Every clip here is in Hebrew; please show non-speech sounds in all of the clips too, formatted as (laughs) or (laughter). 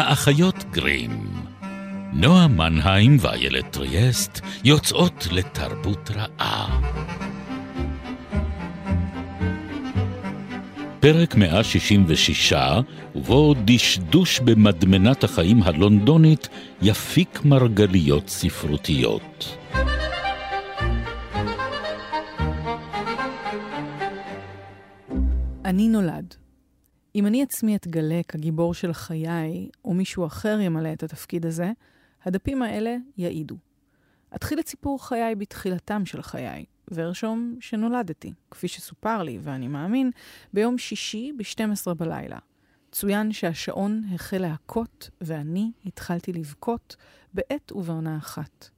האחיות גרים. נועה מנהיים ואיילת טריאסט יוצאות לתרבות רעה. פרק 166, ובו דשדוש במדמנת החיים הלונדונית יפיק מרגליות ספרותיות. אני נולד. אם אני עצמי אתגלה כגיבור של חיי, או מישהו אחר ימלא את התפקיד הזה, הדפים האלה יעידו. אתחיל את סיפור חיי בתחילתם של חיי, וארשום שנולדתי, כפי שסופר לי, ואני מאמין, ביום שישי ב-12 בלילה. צוין שהשעון החל להכות, ואני התחלתי לבכות בעת ובעונה אחת.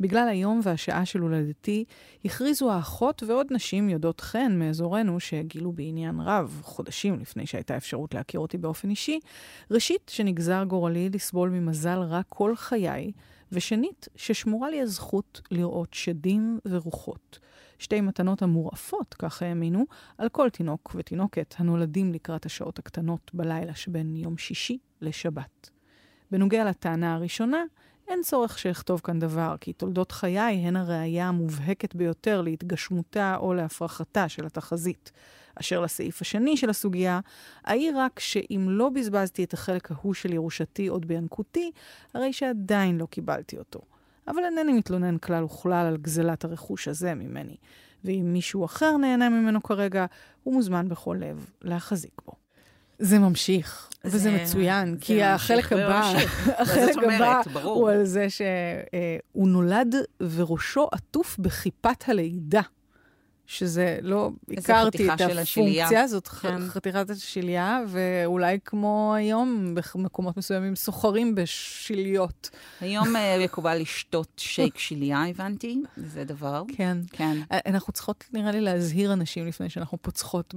בגלל היום והשעה של הולדתי, הכריזו האחות ועוד נשים יודעות חן מאזורנו שגילו בעניין רב, חודשים לפני שהייתה אפשרות להכיר אותי באופן אישי, ראשית, שנגזר גורלי לסבול ממזל רע כל חיי, ושנית, ששמורה לי הזכות לראות שדים ורוחות. שתי מתנות המורעפות, כך האמינו, על כל תינוק ותינוקת הנולדים לקראת השעות הקטנות בלילה שבין יום שישי לשבת. בנוגע לטענה הראשונה, אין צורך שאכתוב כאן דבר, כי תולדות חיי הן הראייה המובהקת ביותר להתגשמותה או להפרחתה של התחזית. אשר לסעיף השני של הסוגיה, אעיר רק שאם לא בזבזתי את החלק ההוא של ירושתי עוד בינקותי, הרי שעדיין לא קיבלתי אותו. אבל אינני מתלונן כלל וכלל על גזלת הרכוש הזה ממני, ואם מישהו אחר נהנה ממנו כרגע, הוא מוזמן בכל לב להחזיק בו. זה ממשיך, זה, וזה מצוין, זה כי החלק הבא, (laughs) החלק הבא הוא על זה שהוא נולד וראשו עטוף בכיפת הלידה. שזה לא הכרתי את הפונקציה הזאת, כן. חתיכת השליה, ואולי כמו היום, במקומות מסוימים סוחרים בשיליות. היום אה, (laughs) מקובל לשתות שייק שליה, הבנתי, זה דבר. כן. כן. אה, אנחנו צריכות, נראה לי, להזהיר אנשים לפני שאנחנו פוצחות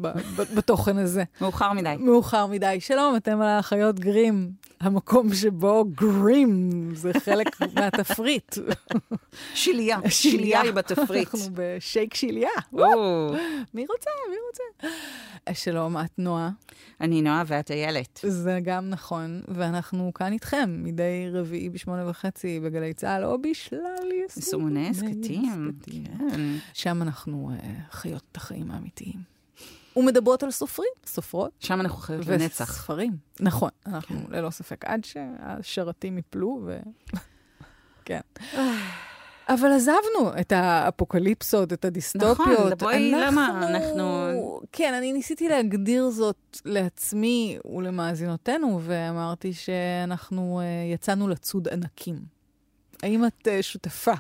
בתוכן הזה. מאוחר מדי. מאוחר מדי. שלום, אתם על האחיות גרים, המקום שבו גרים זה חלק (laughs) מהתפריט. שליה, (laughs) שליה היא בתפריט. אנחנו בשייק שליה. מי רוצה? מי רוצה? שלום, את נועה. אני נועה ואת איילת. זה גם נכון, ואנחנו כאן איתכם מדי רביעי בשמונה וחצי בגלי צה"ל, או בשלל יישומוני הסכתים. כן. שם אנחנו uh, חיות את החיים האמיתיים. ומדברות על סופרים, סופרות. שם אנחנו חיות לנצח. וספרים. נכון, אנחנו כן. ללא ספק, עד שהשרתים יפלו ו... (laughs) כן. (sighs) אבל עזבנו את האפוקליפסות, את הדיסטופיות. נכון, בואי, למה אנחנו... כן, אני ניסיתי להגדיר זאת לעצמי ולמאזינותינו, ואמרתי שאנחנו uh, יצאנו לצוד ענקים. האם את uh, שותפה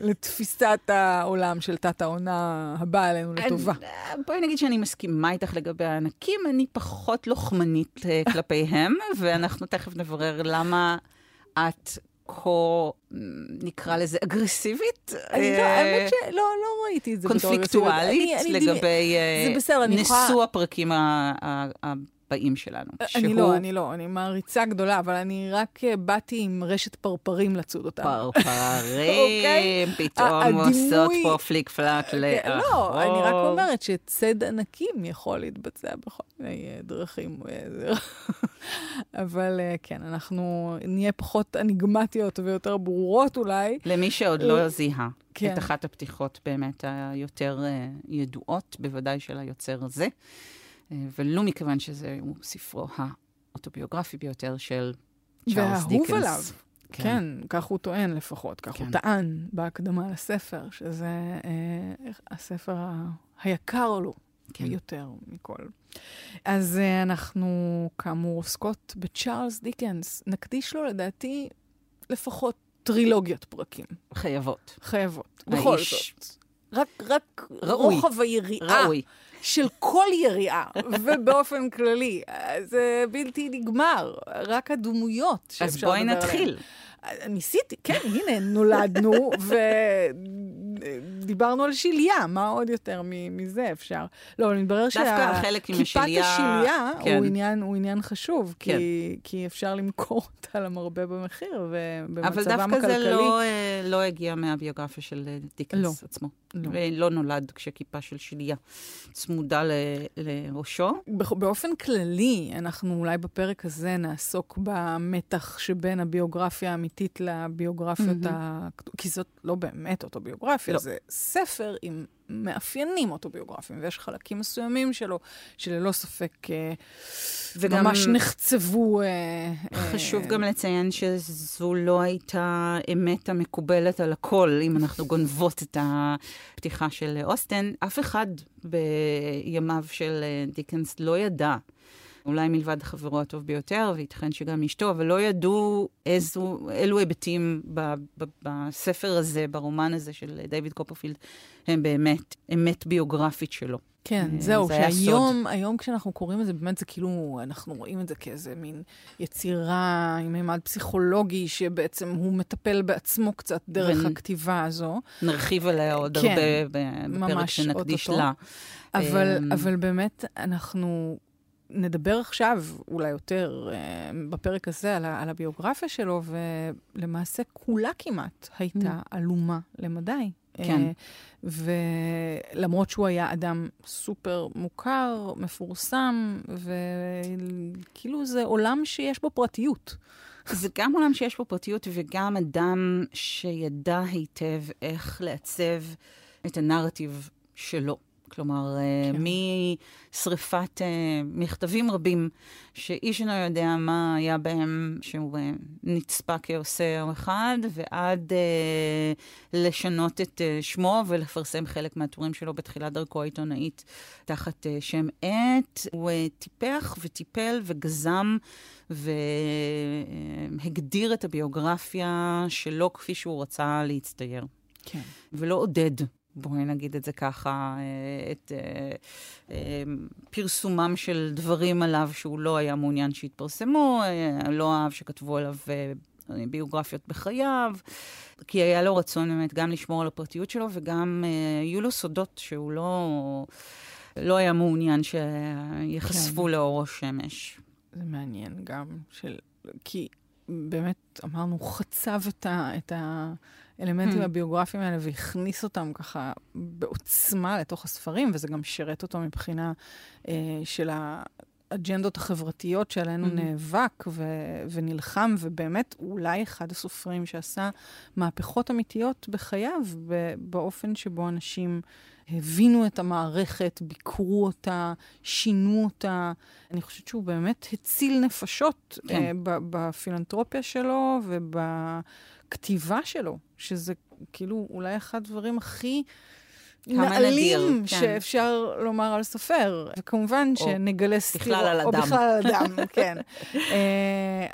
לתפיסת העולם של תת-העונה הבאה עלינו לטובה? אני, בואי נגיד שאני מסכימה איתך לגבי הענקים, אני פחות לוחמנית uh, כלפיהם, (laughs) ואנחנו תכף נברר למה את כה, נקרא לזה, אגרסיבית. אני לא, אה, האמת שלא לא ראיתי את זה קונפליקטואלית לגבי אה, נשוא הפרקים הבאים שלנו. אה, אני לא, אני לא, אני מעריצה גדולה, אבל אני רק באתי עם רשת פרפרים לצוד אותה. פרפרים, פתאום עושות פה פליק פלאק לאחור. לא, אני רק אומרת שצד ענקים יכול להתבצע בכל מיני דרכים. (laughs) אבל כן, אנחנו נהיה פחות אניגמטיות ויותר ברורות אולי. למי שעוד לא זיהה כן. את אחת הפתיחות באמת היותר ידועות, בוודאי של היוצר הזה, ולו מכיוון שזה הוא ספרו האוטוביוגרפי ביותר של צ'ארלס דיקנס. והאהוב עליו. כן. כן, כך הוא טוען לפחות, כך כן. הוא טען בהקדמה לספר, שזה אה, הספר ה- היקר לו כן. יותר מכל. אז uh, אנחנו כאמור עוסקות בצ'ארלס דיקנס. נקדיש לו לדעתי לפחות טרילוגיית פרקים. חייבות. חייבות. בכל זאת. רק, רק ראוי. רוחב היריעה. ראוי. של כל יריעה, ובאופן כללי. זה בלתי נגמר, רק הדמויות אז בואי נתחיל. ניסיתי, כן, הנה, נולדנו, דיברנו על שליה, מה עוד יותר מזה אפשר? לא, אבל מתברר שכיפת השליה כן. הוא, עניין, הוא עניין חשוב, כן. כי, כי אפשר למכור אותה למרבה במחיר, ובמצבם הכלכלי... אבל דווקא זה לא, אה, לא הגיע מהביוגרפיה של אה, דיקנס לא. עצמו. לא. ולא נולד כשכיפה של שליה צמודה ל, לראשו. באופן כללי, אנחנו אולי בפרק הזה נעסוק במתח שבין הביוגרפיה האמיתית לביוגרפיות mm-hmm. ה... כי זאת לא באמת אוטוביוגרפיה, לא. זה ספר עם מאפיינים אוטוביוגרפיים, ויש חלקים מסוימים שלו, שללא ספק אה, וגם ממש נחצבו. אה, חשוב אה, גם לציין שזו לא הייתה אמת המקובלת על הכל, אם אנחנו גונבות את הפתיחה של אוסטן. אף אחד בימיו של דיקנס לא ידע אולי מלבד חברו הטוב ביותר, וייתכן שגם אשתו, אבל לא ידעו איזו, אילו היבטים ב, ב, בספר הזה, ברומן הזה של דיוויד קופרפילד, הם באמת אמת ביוגרפית שלו. כן, אה, זהו, שהיום היום כשאנחנו קוראים את זה, באמת זה כאילו, אנחנו רואים את זה כאיזה מין יצירה עם מימד פסיכולוגי, שבעצם הוא מטפל בעצמו קצת דרך ו... הכתיבה הזו. נרחיב עליה עוד כן, הרבה בפרק שנקדיש לה. אבל, אמ, אבל באמת, אנחנו נדבר עכשיו, אולי יותר, אה, בפרק הזה, על, על הביוגרפיה שלו, ולמעשה כולה כמעט הייתה mm. עלומה למדי. כן. Uh, ולמרות שהוא היה אדם סופר מוכר, מפורסם, וכאילו זה עולם שיש בו פרטיות. (laughs) זה גם עולם שיש בו פרטיות, וגם אדם שידע היטב איך לעצב את הנרטיב שלו. כלומר, אה, כן. משריפת uh, מכתבים רבים, שאיש אינו יודע מה היה בהם, שהוא uh, נצפה כעושה אחד, ועד uh, לשנות את uh, שמו ולפרסם חלק מהטורים שלו בתחילת דרכו העיתונאית תחת uh, שם עט. הוא uh, טיפח וטיפל וגזם והגדיר את הביוגרפיה שלו כפי שהוא רצה להצטייר. כן. ולא עודד בואי נגיד את זה ככה, אה, את אה, אה, פרסומם של דברים עליו שהוא לא היה מעוניין שיתפרסמו, לא אהב שכתבו עליו ביוגרפיות בחייו, כי היה לו רצון באמת גם לשמור על הפרטיות שלו וגם היו לו סודות שהוא לא, לא היה מעוניין שיחשפו כן. לאור השמש. זה מעניין גם, של... כי באמת, אמרנו, חצב את ה... את ה... האלמנטים hmm. הביוגרפיים האלה והכניס אותם ככה בעוצמה לתוך הספרים, וזה גם שירת אותו מבחינה אה, של האג'נדות החברתיות שעלינו mm-hmm. נאבק ו- ונלחם, ובאמת אולי אחד הסופרים שעשה מהפכות אמיתיות בחייו, באופן שבו אנשים הבינו את המערכת, ביקרו אותה, שינו אותה. אני חושבת שהוא באמת הציל נפשות כן. uh, בפילנטרופיה שלו ובכתיבה שלו, שזה כאילו אולי אחד הדברים הכי... נעלים כן. שאפשר לומר על סופר, וכמובן או שנגלה סתירות. בכלל על אדם. או בכלל על אדם, כן. uh,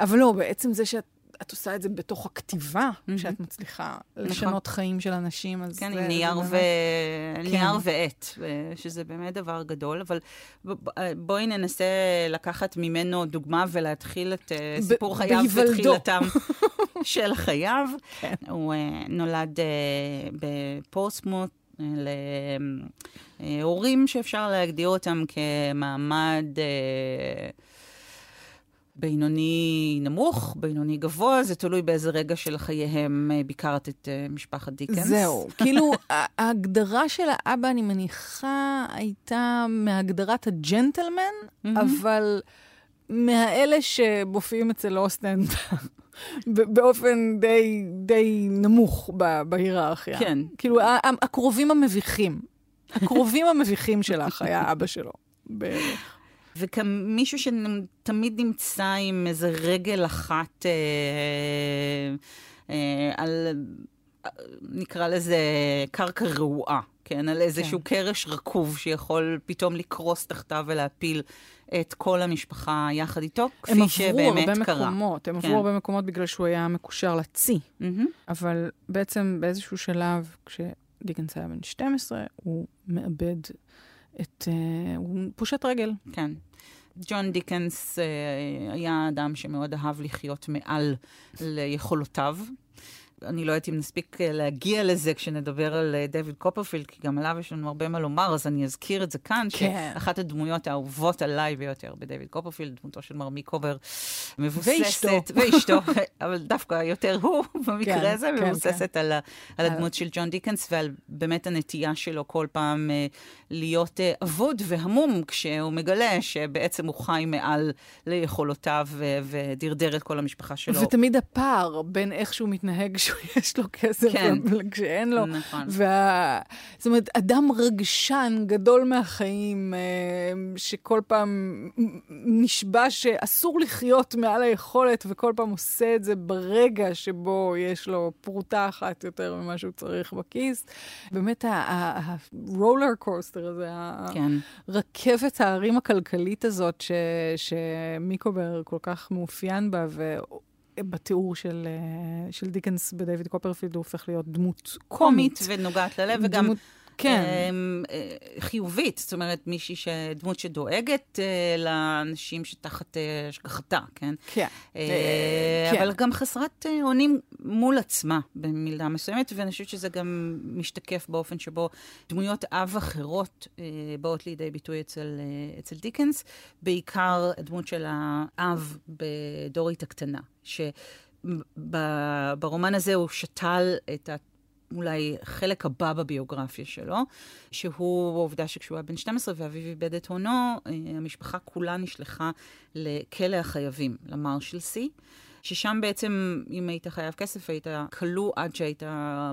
אבל לא, בעצם זה שאת את עושה את זה בתוך הכתיבה, mm-hmm. שאת מצליחה נכון. לשנות חיים של אנשים, אז כן, עם נייר, ו... כן. נייר ועט, שזה באמת דבר גדול, אבל בואי ננסה לקחת ממנו דוגמה ולהתחיל את אה, סיפור חייו ותחילתם (laughs) של חייו. כן. הוא uh, נולד uh, בפורסמוט. להורים שאפשר להגדיר אותם כמעמד בינוני נמוך, בינוני גבוה, זה תלוי באיזה רגע של חייהם אה, ביקרת את משפחת דיקנס. זהו, (laughs) כאילו, ההגדרה של האבא, אני מניחה, הייתה מהגדרת הג'נטלמן. אבל מהאלה שמופיעים אצל אוסטן באופן די, די נמוך בהיררכיה. כן. כאילו, הקרובים המביכים. הקרובים המביכים שלך היה אבא שלו. וכמישהו שתמיד נמצא עם איזה רגל אחת אה, אה, על, נקרא לזה קרקע רעועה, כן? על איזשהו כן. קרש רקוב שיכול פתאום לקרוס תחתיו ולהפיל את כל המשפחה יחד איתו, כפי שבאמת קרה. הם עברו הרבה מקומות, הם כן. עברו הרבה מקומות בגלל שהוא היה מקושר לצי. Mm-hmm. אבל בעצם באיזשהו שלב, כשדיקנס היה בן 12, הוא מאבד את... Uh, הוא פושט רגל. כן. ג'ון דיקנס uh, היה אדם שמאוד אהב לחיות מעל ליכולותיו. אני לא יודעת אם נספיק להגיע לזה כשנדבר על דויד קופרפילד, כי גם עליו יש לנו הרבה מה לומר, אז אני אזכיר את זה כאן, כן. שאחת הדמויות האהובות עליי ביותר בדויד קופרפילד, דמותו של מר מיקובר, מבוססת... ואשתו. (laughs) ואשתו, אבל דווקא יותר הוא (laughs) במקרה כן, הזה, כן, מבוססת כן. על, על הדמות של ג'ון דיקנס ועל באמת הנטייה שלו כל פעם uh, להיות אבוד והמום כשהוא מגלה שבעצם הוא חי מעל ליכולותיו ודרדר את כל המשפחה שלו. ותמיד הפער בין איך שהוא מתנהג כשיש (laughs) לו כסף כן. (laughs) וכשאין לו. נכון. וה... זאת אומרת, אדם רגשן גדול מהחיים, uh, שכל פעם נשבע שאסור לחיות מעל היכולת, וכל פעם עושה את זה ברגע שבו יש לו פרוטה אחת יותר ממה שהוא צריך בכיס. באמת, הרולר קוסטר הזה, כן. רכבת ההרים הכלכלית הזאת, ש, שמיקובר כל כך מאופיין בה, ו... בתיאור של, של דיקנס בדייוויד קופרפילד הוא הופך להיות דמות קומית. קומית ונוגעת ללב, וגם... כן. אמ, אה, חיובית, זאת אומרת, מישהי, ש... דמות שדואגת אה, לאנשים שתחת אה, השגחתה, כן? כן. כן. אבל גם חסרת אונים מול עצמה במידה מסוימת, ואני חושבת שזה גם משתקף באופן שבו דמויות אב אחרות באות לידי ביטוי אצל, אצל דיקנס, בעיקר הדמות של האב בדורית הקטנה, ש... ברומן הזה הוא שתל את אולי חלק הבא בביוגרפיה שלו, שהוא העובדה שכשהוא היה בן 12 ואביו איבד את הונו, אה, המשפחה כולה נשלחה לכלא החייבים, למרשלסי. ששם בעצם, אם היית חייב כסף, היית כלוא עד שהיית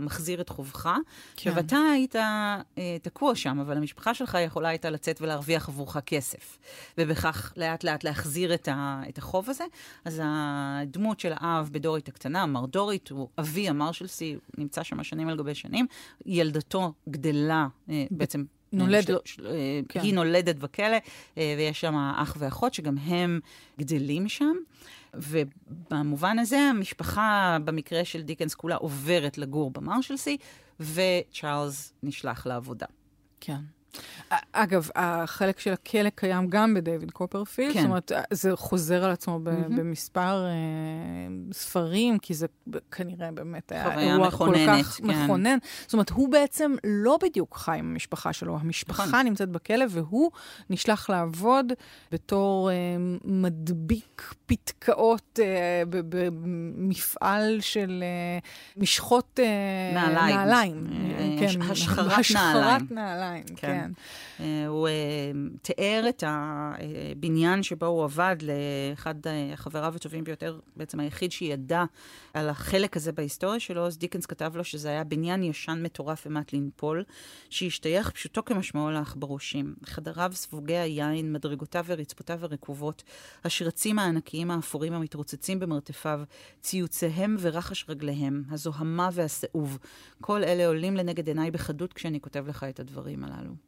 מחזיר את חובך. כן. עכשיו, אתה היית אה, תקוע שם, אבל המשפחה שלך יכולה הייתה לצאת ולהרוויח עבורך כסף. ובכך לאט לאט להחזיר את, ה, את החוב הזה. אז הדמות של האב בדורית הקטנה, מר דורית, הוא אבי המרשלסי, נמצא שם שנים על גבי שנים. ילדתו גדלה אה, בעצם נולדת. של, אה, כן. היא נולדת בכלא, אה, ויש שם אח ואחות שגם הם גדלים שם. ובמובן הזה, המשפחה, במקרה של דיקנס כולה, עוברת לגור במרשלסי, וצ'ארלס נשלח לעבודה. כן. אגב, החלק של הכלא קיים גם בדייוויד קופרפילד, כן. זאת אומרת, זה חוזר על עצמו ב- mm-hmm. במספר אה, ספרים, כי זה כנראה באמת היה אירוע כל כך כן. מכונן. זאת אומרת, הוא בעצם לא בדיוק חי עם המשפחה שלו, המשפחה נכון. נמצאת בכלא, והוא נשלח לעבוד בתור אה, מדביק פתקאות אה, במפעל של אה, משחות אה, נעליים. נעליים. אה, כן, השחרת, השחרת נעליים. נעליים, כן. כן. אה, הוא אה, תיאר את הבניין שבו הוא עבד לאחד החבריו הטובים ביותר, בעצם היחיד שידע על החלק הזה בהיסטוריה שלו, אז דיקנס כתב לו שזה היה בניין ישן מטורף ומט לנפול, שהשתייך פשוטו כמשמעו לעכברושים. חדריו ספוגי היין, מדרגותיו ורצפותיו הרקובות, השרצים הענקיים האפורים המתרוצצים במרתפיו, ציוציהם ורחש רגליהם, הזוהמה והסיאוב, כל אלה עולים לנגד עיניי בחדות כשאני כותב לך את הדברים הללו.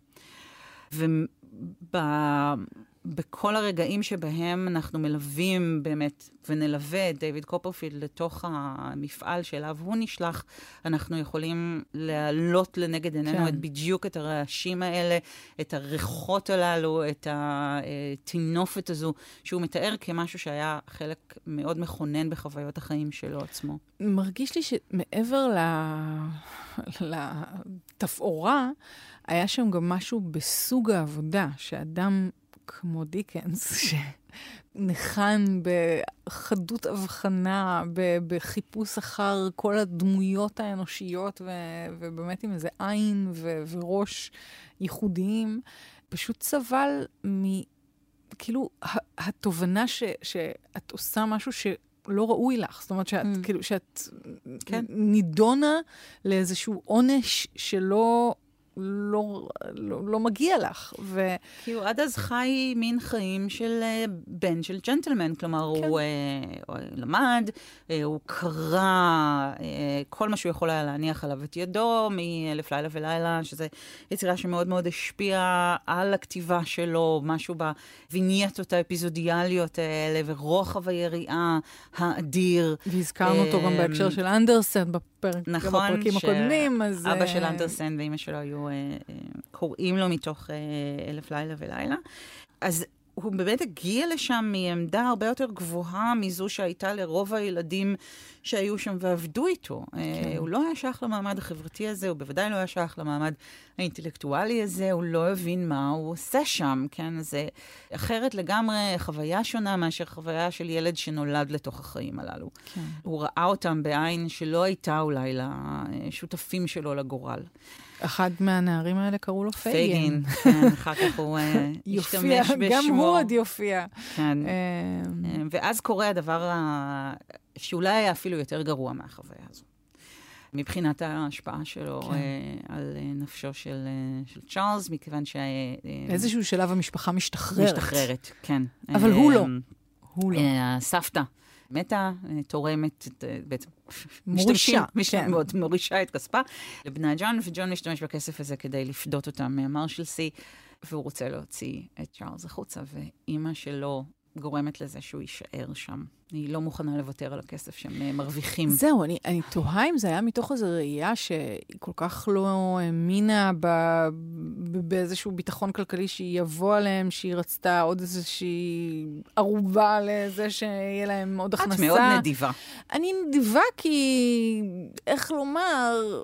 ובכל הרגעים שבהם אנחנו מלווים באמת, ונלווה את דיוויד קופרפילד לתוך המפעל שאליו הוא נשלח, אנחנו יכולים להעלות לנגד עינינו כן. את בדיוק את הרעשים האלה, את הריחות הללו, את הטינופת הזו, שהוא מתאר כמשהו שהיה חלק מאוד מכונן בחוויות החיים שלו עצמו. מרגיש לי שמעבר לתפאורה, היה שם גם משהו בסוג העבודה, שאדם כמו דיקנס, (laughs) שניחן בחדות הבחנה, בחיפוש אחר כל הדמויות האנושיות, ו- ובאמת עם איזה עין ו- וראש ייחודיים, פשוט סבל מ... כאילו, התובנה ש- שאת עושה משהו ש... לא ראוי לך. זאת אומרת שאת, mm. כאילו, שאת כן. נידונה לאיזשהו עונש שלא לא, לא, לא מגיע לך. ו... כי הוא עד אז חי מין חיים של uh, בן של ג'נטלמן, כלומר, כן. הוא, uh, הוא למד, uh, הוא קרא uh, כל מה שהוא יכול היה להניח עליו את ידו, מאלף לילה ולילה, שזו יצירה שמאוד מאוד השפיעה על הכתיבה שלו, משהו בווינייטות האפיזודיאליות האלה, ורוחב היריעה האדיר. והזכרנו אותו גם בהקשר של אנדרסן בפרק, נכון, בפרקים הקודמים, אז... אבא של אנדרסן ואימא שלו היו אה, אה, קוראים לו מתוך אה, אלף לילה ולילה. אז הוא באמת הגיע לשם מעמדה הרבה יותר גבוהה מזו שהייתה לרוב הילדים שהיו שם ועבדו איתו. כן. הוא לא היה שייך למעמד החברתי הזה, הוא בוודאי לא היה שייך למעמד האינטלקטואלי הזה, הוא לא הבין מה הוא עושה שם, כן? זה אחרת לגמרי, חוויה שונה מאשר חוויה של ילד שנולד לתוך החיים הללו. כן. הוא ראה אותם בעין שלא הייתה אולי לשותפים שלו לגורל. אחד מהנערים האלה קראו לו פייגן. פייגן, כן, אחר כך הוא אה, (laughs) השתמש בשמו. גם הוא עוד יופיע. כן. אה, אה, ואז קורה הדבר שאולי היה אפילו יותר גרוע מהחוויה הזו. מבחינת ההשפעה שלו כן. על נפשו של, של צ'ארלס, מכיוון ש... באיזשהו שלב המשפחה משתחררת. משתחררת, כן. אבל הוא לא. הוא לא. הסבתא מתה, תורמת, בעצם (laughs) מורישה, כן. מורישה את כספה לבנה ג'ון, וג'ון משתמש בכסף הזה כדי לפדות אותם מהמרשלסי, והוא רוצה להוציא את צ'ארלס החוצה, ואימא שלו גורמת לזה שהוא יישאר שם. היא לא מוכנה לוותר על הכסף שהם אה, מרוויחים. זהו, אני, אני תוהה אם זה היה מתוך איזו ראייה שהיא כל כך לא האמינה באיזשהו ביטחון כלכלי שהיא יבוא עליהם, שהיא רצתה עוד איזושהי ערובה לזה שיהיה להם עוד הכנסה. את מאוד נדיבה. אני נדיבה כי, איך לומר,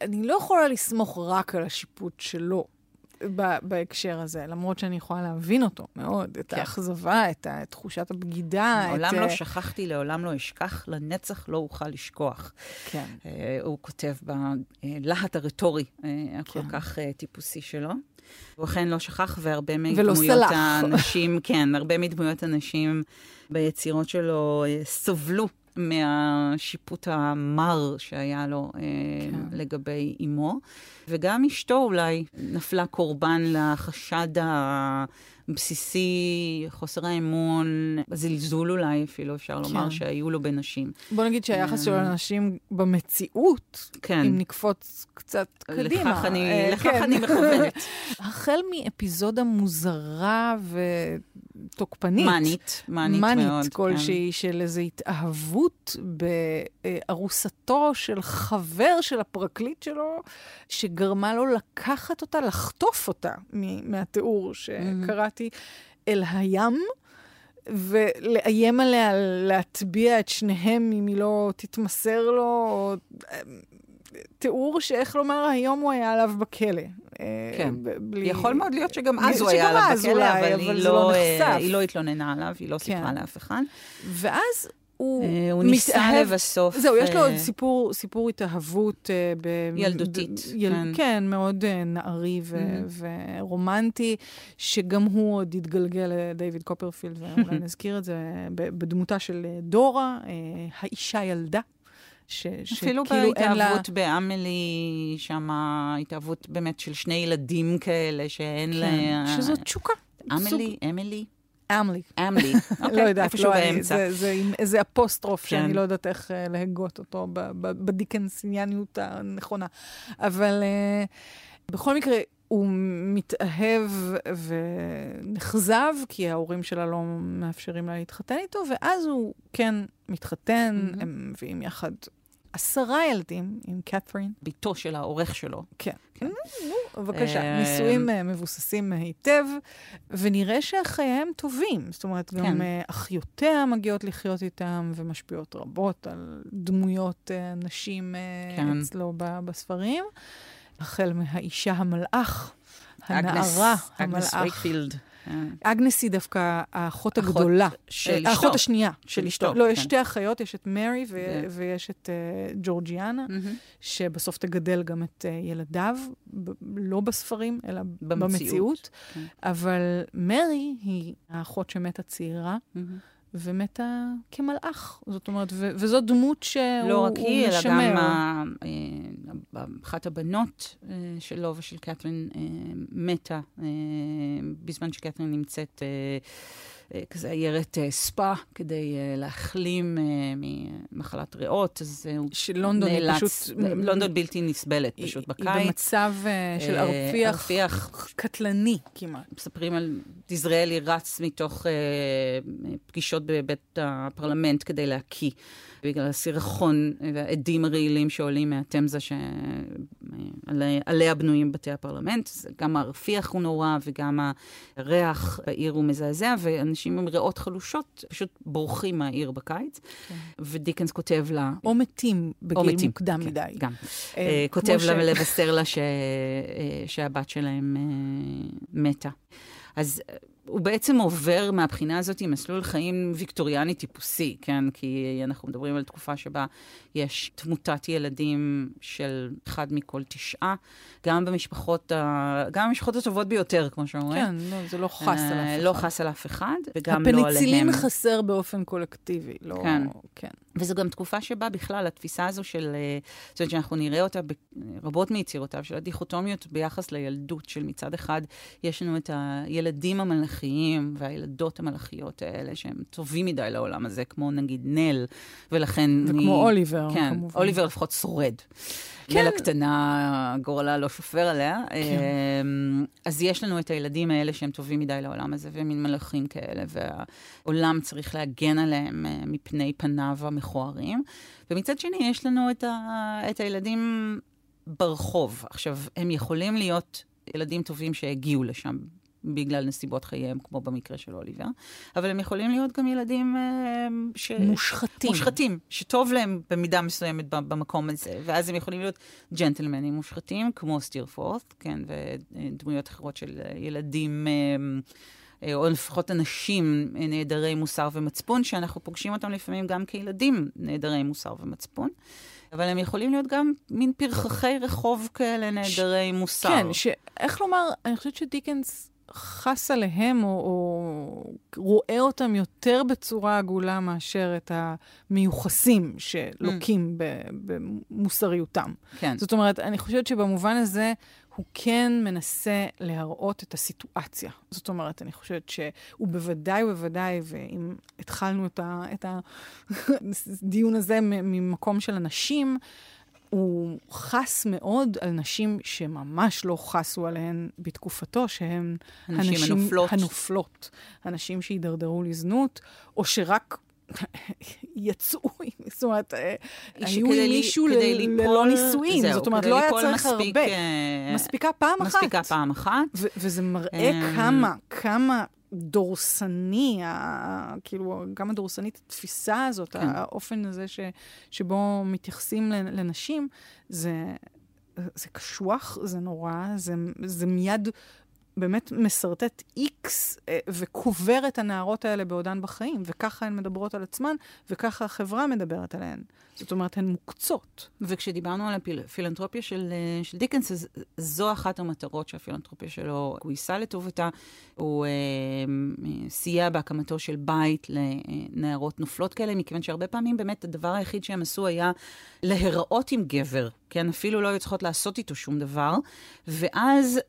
אני לא יכולה לסמוך רק על השיפוט שלו. בהקשר הזה, למרות שאני יכולה להבין אותו מאוד, את כן. האכזבה, את תחושת הבגידה. מעולם את... לא שכחתי, לעולם לא אשכח, לנצח לא אוכל לשכוח. כן. Uh, הוא כותב בלהט הרטורי uh, הכל כן. כך uh, טיפוסי שלו. הוא אכן לא שכח, והרבה מדמויות האנשים, כן, הרבה מדמויות הנשים ביצירות שלו סובלו מהשיפוט המר שהיה לו אה, כן. לגבי אימו. וגם אשתו אולי נפלה קורבן לחשד הבסיסי, חוסר האמון, הזלזול אולי אפילו, אפשר כן. לומר, שהיו לו בנשים. בוא נגיד שהיחס שלו אה, לנשים במציאות, כן. אם נקפוץ קצת קדימה. לכך אני, אה, לכך כן. אני מכוונת. (laughs) החל מאפיזודה מוזרה ו... תוקפנית. מאנית, מאנית מאוד. מאנית כלשהי, כן. של איזו התאהבות בארוסתו של חבר של הפרקליט שלו, שגרמה לו לקחת אותה, לחטוף אותה מהתיאור שקראתי, אל הים. ולאיים עליה להטביע את שניהם אם היא לא תתמסר לו, תיאור שאיך לומר, היום הוא היה עליו בכלא. אה, כן. בלי... יכול מאוד להיות שגם אז הוא היה עליו בכלא, אולי, אבל, אבל היא, לא, לא אה, היא לא התלוננה עליו, היא לא כן. סיפרה לאף אחד. ואז הוא, אה, הוא ניסה לבסוף. זהו, יש לו עוד סיפור, סיפור התאהבות. ב, ילדותית. ב, יל, כן. כן, מאוד נערי ו, mm-hmm. ורומנטי, שגם הוא עוד התגלגל לדיוויד קופרפילד, ואולי (laughs) נזכיר את זה, בדמותה של דורה, האישה ילדה. ש, אפילו בהתאהבות לה... באמלי, שם התאהבות באמת של שני ילדים כאלה שאין כן, לה... שזאת תשוקה. אמלי, אמילי? אמלי. אמלי, (laughs) אוקיי, לא יודעת, איפשהו לא, באמצע. זה, זה עם איזה אפוסטרוף כן. שאני לא יודעת איך uh, להגות אותו בדיקנסיאניות הנכונה. אבל uh, בכל מקרה, הוא מתאהב ונחזב, כי ההורים שלה לא מאפשרים לה להתחתן איתו, ואז הוא כן מתחתן, mm-hmm. הם מביאים יחד עשרה ילדים עם קת'רין. בתו של העורך שלו. כן. כן. נו, בבקשה. אה, נישואים אה, מבוססים היטב, ונראה שחייהם טובים. זאת אומרת, גם כן. אה, אחיותיה מגיעות לחיות איתם, ומשפיעות רבות על דמויות נשים כן. אצלו בספרים. החל מהאישה המלאך, הנערה, המלאך. אגנס וייקפילד. אגנס היא דווקא האחות הגדולה. של אשתו. האחות השנייה של אשתו. לא, יש כן. שתי אחיות, יש את מרי ויש את אה, ג'ורג'יאנה, שבסוף תגדל גם את אה, ילדיו, לא בספרים, אלא במציאות. כן. אבל מרי היא האחות שמתה ציירה. ומתה כמלאך. זאת אומרת, ו- וזו דמות שהוא משמר. לא רק היא, אלא גם אה, אחת הבנות אה, שלו ושל קתרין אה, מתה בזמן שקתרין נמצאת... אה, כזה עיירת אה, ספא, כדי אה, להחלים ממחלת ריאות, אז הוא שלונדון נאלץ, היא פשוט... לונדון בלתי נסבלת פשוט בקיץ. היא במצב של ארפיח, קטלני כמעט. מספרים על דיזראלי רץ מתוך פגישות בבית הפרלמנט כדי להקיא בגלל הסירחון והעדים הרעילים שעולים מהתמזה שעליה בנויים בתי הפרלמנט. גם הרפיח הוא נורא וגם הריח בעיר הוא מזעזע, ואנשים עם ריאות חלושות פשוט בורחים מהעיר בקיץ. כן. ודיקנס כותב לה... או מתים בגיל או מתים, מוקדם כן, מדי. גם. אה, כותב לה לבשר לה ש... שהבת שלהם אה, מתה. אז הוא בעצם עובר מהבחינה הזאת עם מסלול חיים ויקטוריאני טיפוסי, כן? כי אנחנו מדברים על תקופה שבה יש תמותת ילדים של אחד מכל תשעה, גם במשפחות, ה... גם במשפחות הטובות ביותר, כמו שאומרים. כן, לא, זה לא חס על אף אחד. לא חס על אף אחד, וגם לא עליהם. הפניצילין חסר באופן קולקטיבי, לא... כן. כן. וזו גם תקופה שבה בכלל התפיסה הזו של, אה, זאת אומרת שאנחנו נראה אותה ברבות מיצירותיו, של הדיכוטומיות ביחס לילדות, של מצד אחד יש לנו את הילדים המלאכיים והילדות המלאכיות האלה, שהם טובים מדי לעולם הזה, כמו נגיד נל, ולכן... וכמו אני, אוליבר, כן, כמובן. אוליבר לפחות שורד. כן. נל הקטנה, גורלה לא שופר עליה. כן. אמ, אז יש לנו את הילדים האלה שהם טובים מדי לעולם הזה, והם מין מלאכים כאלה, והעולם צריך להגן עליהם אה, מפני פניו המכוערים. ומצד שני, יש לנו את, ה, את הילדים ברחוב. עכשיו, הם יכולים להיות ילדים טובים שהגיעו לשם בגלל נסיבות חייהם, כמו במקרה של אוליבר, אבל הם יכולים להיות גם ילדים אה, ש... מושחתים. מושחתים, שטוב להם במידה מסוימת במקום הזה, ואז הם יכולים להיות ג'נטלמנים מושחתים, כמו סטירפורט, כן, ודמויות אחרות של ילדים... אה, או לפחות אנשים נעדרי מוסר ומצפון, שאנחנו פוגשים אותם לפעמים גם כילדים נעדרי מוסר ומצפון. אבל הם יכולים להיות גם מין פרחחי רחוב כאלה נעדרי ש... מוסר. כן, שאיך לומר, אני חושבת שדיקנס חס עליהם, או, או רואה אותם יותר בצורה עגולה מאשר את המיוחסים שלוקים mm. במוסריותם. כן. זאת אומרת, אני חושבת שבמובן הזה הוא כן מנסה להראות את הסיטואציה. זאת אומרת, אני חושבת שהוא בוודאי ובוודאי, ואם התחלנו את, ה, את הדיון (laughs) הזה ממקום של אנשים, הוא חס מאוד על נשים שממש לא חסו עליהן בתקופתו, שהן הנשים הנשים הנופלות. הנופלות. הנשים שהידרדרו לזנות, או שרק יצאו, זאת אומרת, אה, היו עם מישהו ללא נישואין, זאת אומרת, לא היה צריך הרבה. אה, מספיקה פעם אחת. מספיקה פעם אחת. וזה מראה אמ, כמה, כמה דורסני, כאילו, גם הדורסנית, התפיסה הזאת, כן. האופן הזה ש, שבו מתייחסים לנשים, זה, זה קשוח, זה נורא, זה, זה מיד באמת משרטט איקס אה, וקובר את הנערות האלה בעודן בחיים, וככה הן מדברות על עצמן, וככה החברה מדברת עליהן. זאת אומרת, הן מוקצות. וכשדיברנו על הפילנטרופיה של, אה, של דיקנס, אז זו אחת המטרות שהפילנטרופיה שלו גויסה לטובתה. הוא אה, סייע בהקמתו של בית לנערות נופלות כאלה, מכיוון שהרבה פעמים באמת הדבר היחיד שהם עשו היה להיראות עם גבר, כן? אפילו לא היו צריכות לעשות איתו שום דבר. ואז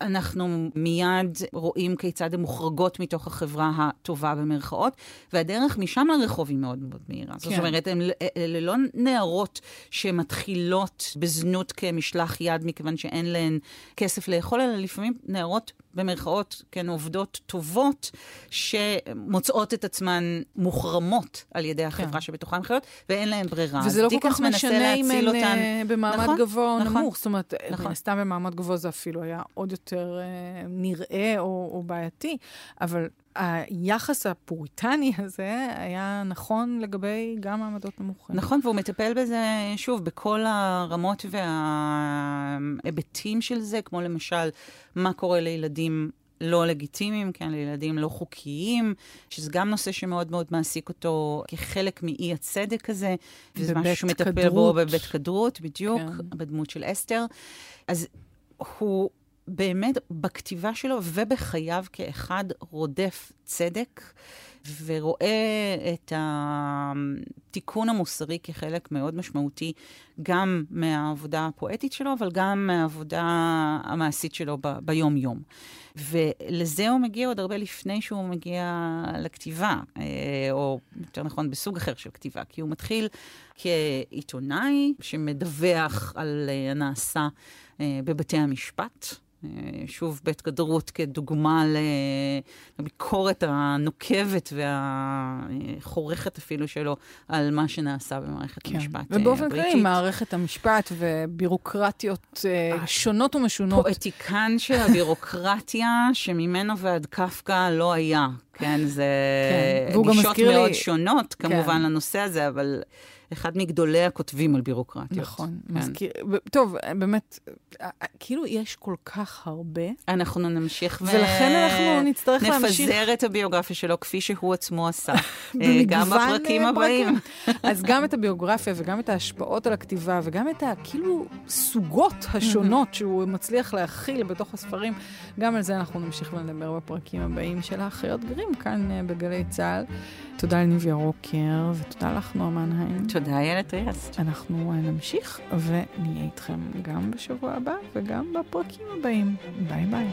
אנחנו מיד רואים כיצד הן מוחרגות מתוך החברה הטובה במרכאות, והדרך משם לרחוב היא מאוד מאוד מהירה. כן. זאת אומרת, אלה לא נערות שמתחילות בזנות כמשלח יד מכיוון שאין להן כסף לאכול, אלא לפעמים נערות במרכאות, כן, עובדות טובות, שמוצאות את עצמן מוחרמות על ידי החברה כן. שבתוכה הן חיות, ואין להן ברירה. וזה לא כל כך משנה אם הן אותן... אה, במעמד נכון, גבוה או נכון, נמוך. זאת אומרת, נכון. סתם במעמד גבוה זה אפילו היה עוד יותר אה, נראה או, או בעייתי, אבל היחס הפוריטני הזה היה נכון לגבי גם מעמדות נמוכים. נכון, והוא מטפל בזה, שוב, בכל הרמות וההיבטים של זה, כמו למשל, מה קורה לילדים לא לגיטימיים, כן, לילדים לא חוקיים, שזה גם נושא שמאוד מאוד מעסיק אותו כחלק מאי הצדק הזה, וזה משהו שהוא מטפל בו בבית כדרות, בדיוק, כן. בדמות של אסתר. אז הוא באמת בכתיבה שלו ובחייו כאחד רודף צדק, ורואה את התיקון המוסרי כחלק מאוד משמעותי גם מהעבודה הפואטית שלו, אבל גם מהעבודה המעשית שלו ב- ביום-יום. ולזה הוא מגיע עוד הרבה לפני שהוא מגיע לכתיבה, אה, או יותר נכון, בסוג אחר של כתיבה, כי הוא מתחיל כעיתונאי שמדווח על אה, הנעשה אה, בבתי המשפט. אה, שוב, בית גדרות כדוגמה לביקורת הנוקבת והחורכת אפילו שלו על מה שנעשה במערכת כן. המשפט הבריטית. ובאופן כללי, מערכת המשפט ובירוקרטיות שונות ומשונות. פואטיקן של הבירוקרטיה, שממנו ועד קפקא לא היה. כן, זה כן. גישות מאוד לי... שונות, כמובן, כן. לנושא הזה, אבל... אחד מגדולי הכותבים על בירוקרטיות. נכון, כן. מזכיר. טוב, באמת, כאילו יש כל כך הרבה. אנחנו נמשיך ו... ולכן אנחנו נצטרך להמשיך. נפזר את הביוגרפיה שלו כפי שהוא עצמו עשה. (laughs) אה, גם בפרקים הבאים. אז גם את הביוגרפיה וגם את ההשפעות על הכתיבה וגם את הכאילו סוגות השונות שהוא מצליח להכיל בתוך הספרים, גם על זה אנחנו נמשיך ונדבר בפרקים הבאים של האחיות גרים כאן אה, בגלי צה"ל. תודה לניב ירוקר, ותודה לך, נועה מנהיים. תודה, איילת ריאס. אנחנו אה, נמשיך ונהיה איתכם גם בשבוע הבא וגם בפרקים הבאים. ביי ביי.